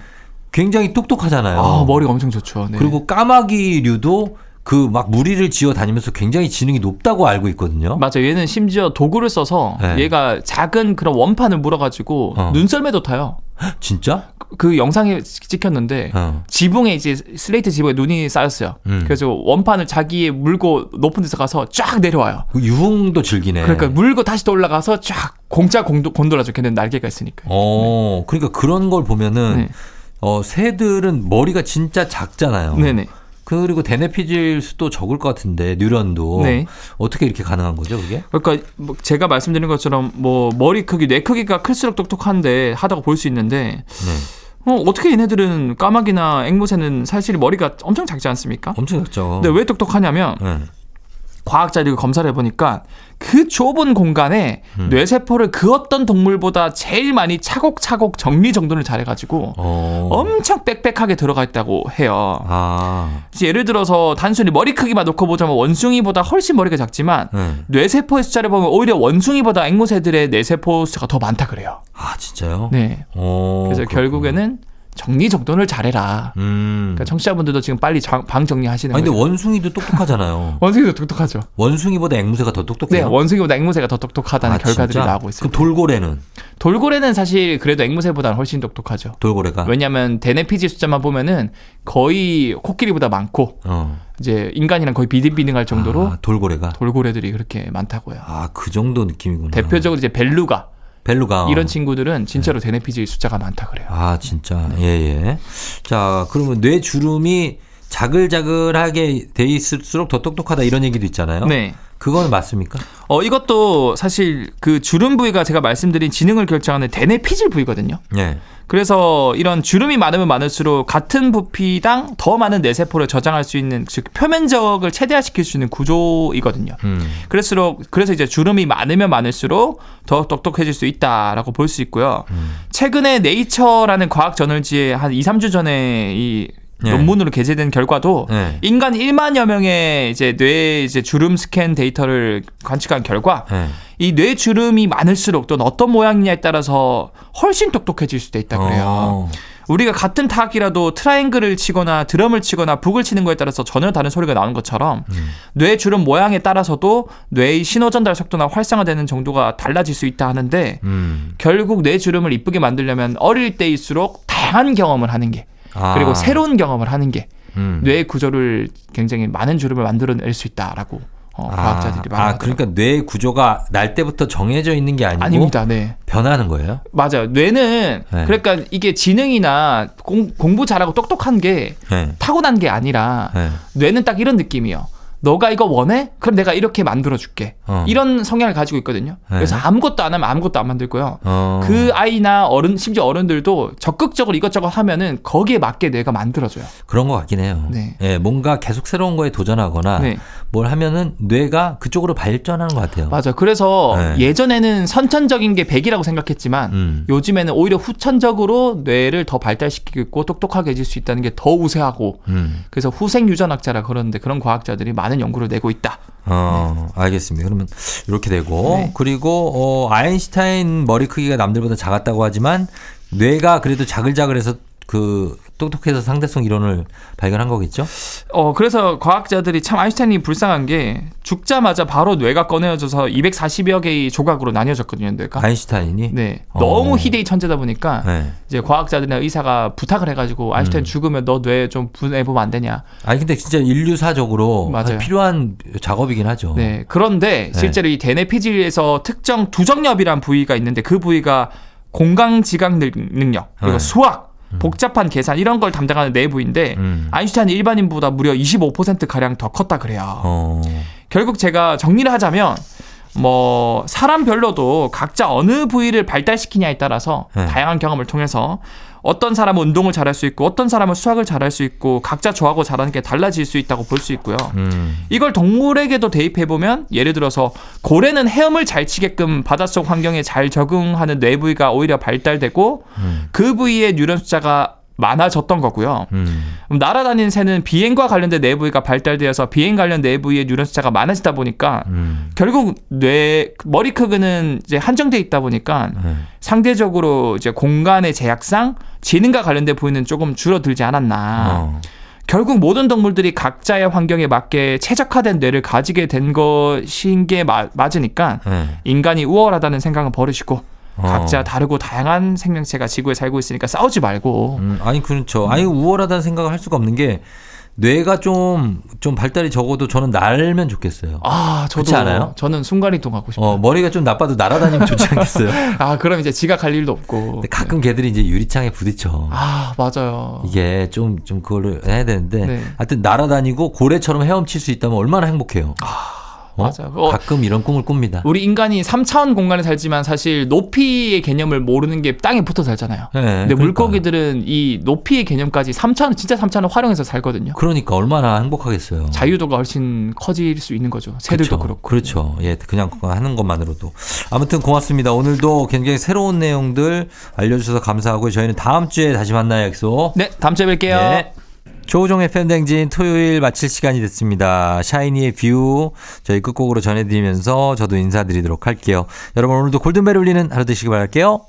굉장히 똑똑하잖아요. 아, 머리가 엄청 좋죠. 네. 그리고 까마귀류도 그막 무리를 지어 다니면서 굉장히 지능이 높다고 알고 있거든요. 맞아요. 얘는 심지어 도구를 써서 네. 얘가 작은 그런 원판을 물어가지고 어. 눈썰매도 타요. 진짜? 그 영상에 찍혔는데 어. 지붕에 이제 슬레이트 지붕에 눈이 쌓였어요. 음. 그래서 원판을 자기의 물고 높은 데서 가서 쫙 내려와요. 그 유흥도 즐기네. 그러니까 물고 다시 또 올라가서 쫙 공짜 공도, 곤돌아줘. 걔는 날개가 있으니까. 어, 그러니까 그런 걸 보면은 네. 어, 새들은 머리가 진짜 작잖아요. 네네. 그리고 대뇌피질 수도 적을 것 같은데 뉴런도 네. 어떻게 이렇게 가능한 거죠, 그게? 그러니까 뭐 제가 말씀드린 것처럼 뭐 머리 크기, 뇌 크기가 클수록 똑똑한데 하다고 볼 수 있는데 네. 어, 어떻게 얘네들은 까마귀나 앵무새는 사실 머리가 엄청 작지 않습니까? 엄청 작죠. 근데 왜 똑똑하냐면 네. 과학자들이 검사를 해보니까 그 좁은 공간에 음. 뇌세포를 그 어떤 동물보다 제일 많이 차곡차곡 정리정돈을 잘해가지고 어. 엄청 빽빽하게 들어가 있다고 해요. 아. 예를 들어서 단순히 머리 크기만 놓고 보자면 원숭이보다 훨씬 머리가 작지만 네. 뇌세포의 숫자를 보면 오히려 원숭이보다 앵무새들의 뇌세포 숫자가 더 많다 그래요. 아, 진짜요? 네. 어. 그래서 그렇구나. 결국에는 정리정돈을 잘해라. 음. 그러니까 청취자분들도 지금 빨리 장- 방 정리하시는 아니 근데 거예요. 원숭이도 똑똑하잖아요. (laughs) 원숭이도 똑똑하죠. 원숭이보다 앵무새가 더 네, 똑똑해요. 원숭이보다 앵무새가 더 똑똑하다는 아, 결과들이 진짜? 나오고 있습니다. 그럼 돌고래는 돌고래는 사실 그래도 앵무새보다는 훨씬 똑똑하죠. 돌고래가 왜냐하면 대뇌피지 숫자만 보면은 거의 코끼리보다 많고 어. 이제 인간이랑 거의 비등비등할 정도로 아, 돌고래가 돌고래들이 그렇게 많다고요. 아, 그 정도 느낌이구나. 대표적으로 이제 벨루가 벨루가 이런 친구들은 진짜로 대뇌피지 숫자가 많다 그래요. 아, 진짜. 예, 예. 자, 그러면 뇌 주름이 자글자글하게 돼 있을수록 더 똑똑하다 이런 얘기도 있잖아요. 네. 그거는 맞습니까? 어 이것도 사실 그 주름 부위가 제가 말씀드린 지능을 결정하는 대뇌 피질 부위거든요. 네. 그래서 이런 주름이 많으면 많을수록 같은 부피당 더 많은 뇌세포를 저장할 수 있는 즉 표면적을 최대화시킬 수 있는 구조이거든요. 음. 그럴수록 그래서 이제 주름이 많으면 많을수록 더 똑똑해질 수 있다라고 볼 수 있고요. 음. 최근에 네이처라는 과학 저널지에 한 2, 3주 전에 이 네. 논문으로 게재된 결과도 네. 인간 1만여 명의 이제 뇌 이제 주름 스캔 데이터를 관측한 결과 네. 이 뇌 주름이 많을수록 또는 어떤 모양이냐에 따라서 훨씬 똑똑해질 수도 있다 그래요. 어. 우리가 같은 타악이라도 트라이앵글을 치거나 드럼을 치거나 북을 치는 거에 따라서 전혀 다른 소리가 나는 것처럼 음. 뇌 주름 모양에 따라서도 뇌의 신호 전달 속도나 활성화되는 정도가 달라질 수 있다 하는데 음. 결국 뇌 주름을 이쁘게 만들려면 어릴 때일수록 다양한 경험을 하는 게 아. 그리고 새로운 경험을 하는 게 음. 뇌 구조를 굉장히 많은 주름을 만들어낼 수 있다라고 어, 과학자들이 아, 말하더라고요. 아, 그러니까 뇌 구조가 날 때부터 정해져 있는 게 아니고 아닙니다. 네. 변하는 거예요? 맞아요. 뇌는 네. 그러니까 이게 지능이나 공, 공부 잘하고 똑똑한 게 네. 타고난 게 아니라 네. 뇌는 딱 이런 느낌이요. 너가 이거 원해? 그럼 내가 이렇게 만들어 줄게. 어. 이런 성향을 가지고 있거든요. 그래서 네. 아무것도 안 하면 아무것도 안 만들 거예요. 어. 그 아이나 어른 심지어 어른들도 적극적으로 이것저것 하면은 거기에 맞게 뇌가 만들어줘요. 그런 것 같긴 해요. 네. 예, 뭔가 계속 새로운 거에 도전하거나 네. 뭘 하면은 뇌가 그쪽으로 발전하는 것 같아요. 맞아. 그래서 네. 예전에는 선천적인 게 100이라고 생각했지만 음. 요즘에는 오히려 후천적으로 뇌를 더 발달시키고 똑똑하게 해질 수 있다는 게 더 우세하고 음. 그래서 후생 유전학자라 그러는데 그런 과학자들이 많은 연구를 내고 있다. 어, 알겠습니다. 그러면 이렇게 되고 네. 그리고 어, 아인슈타인 머리 크기가 남들보다 작았다고 하지만 뇌가 그래도 자글자글해서 그 똑똑해서 상대성 이론을 발견한 거겠죠? 어 그래서 과학자들이 참 아인슈타인이 불쌍한 게 죽자마자 바로 뇌가 꺼내어져서 240여 개의 조각으로 나뉘어졌거든요, 뇌가. 아인슈타인이 네. 어. 너무 희대의 천재다 보니까 네. 이제 과학자들이나 의사가 부탁을 해가지고 아인슈타인 음. 죽으면 너 뇌 좀 분해보면 안 되냐. 아니 근데 진짜 인류사적으로 맞아요. 필요한 작업이긴 하죠. 네. 그런데 네. 실제로 이 대뇌피질에서 특정 두정엽이란 부위가 있는데 그 부위가 공강 지각 능- 능력 그리고 네. 수학 복잡한 계산 이런 걸 담당하는 내부인데 음. 아인슈타인이 일반인보다 무려 25% 가량 더 컸다 그래요. 어. 결국 제가 정리를 하자면 뭐 사람별로도 각자 어느 부위를 발달시키냐에 따라서 네. 다양한 경험을 통해서 어떤 사람은 운동을 잘할 수 있고 어떤 사람은 수학을 잘할 수 있고 각자 좋아하고 잘하는 게 달라질 수 있다고 볼 수 있고요. 음. 이걸 동물에게도 대입해 보면 예를 들어서 고래는 헤엄을 잘 치게끔 바닷속 환경에 잘 적응하는 뇌 부위가 오히려 발달되고 음. 그 부위의 뉴런 숫자가 많아졌던 거고요. 음. 날아다니는 새는 비행과 관련된 뇌 부위가 발달되어서 비행 관련 뇌 부위의 뉴런 숫자가 많아지다 보니까 음. 결국 뇌 머리 크기는 이제 한정돼 있다 보니까 네. 상대적으로 이제 공간의 제약상 지능과 관련된 부위는 조금 줄어들지 않았나. 어. 결국 모든 동물들이 각자의 환경에 맞게 최적화된 뇌를 가지게 된 것인 게 마- 맞으니까 네. 인간이 우월하다는 생각은 버리시고 어. 각자 다르고 다양한 생명체가 지구에 살고 있으니까 싸우지 말고 음, 아니 그렇죠. 아니 우월하다는 생각을 할 수가 없는 게 뇌가 좀 좀 발달이 적어도 저는 날면 좋겠어요. 아 저도 그렇지 않아요? 저는 순간 이동 하고 싶어요. 어, 머리가 좀 나빠도 날아다니면 좋지 (laughs) 않겠어요? 아 그럼 이제 지각할 일도 없고. 가끔 걔들이 이제 유리창에 부딪혀. 아 맞아요. 이게 좀, 좀 그거를 해야 되는데. 네. 하여튼 날아다니고 고래처럼 헤엄칠 수 있다면 얼마나 행복해요. 어? 맞아요. 어, 가끔 이런 꿈을 꿉니다. 우리 인간이 3차원 공간에 살지만 사실 높이의 개념을 모르는 게 땅에 붙어 살잖아요. 네, 근데 그러니까. 물고기들은 이 높이의 개념까지 3차원 진짜 3차원 활용해서 살거든요. 그러니까 얼마나 행복하겠어요. 자유도가 훨씬 커질 수 있는 거죠. 새들도 그렇죠. 그렇고. 그렇죠. 예, 그냥 하는 것만으로도. 아무튼 고맙습니다. 오늘도 굉장히 새로운 내용들 알려주셔서 감사하고요. 저희는 다음 주에 다시 만나요, 약속. 네, 다음 주에 뵐게요. 네. 조우종의 FM 대행진 토요일 마칠 시간이 됐습니다. 샤이니의 View 저희 끝곡으로 전해드리면서 저도 인사드리도록 할게요. 여러분 오늘도 골든벨 울리는 하루 되시길 바랄게요.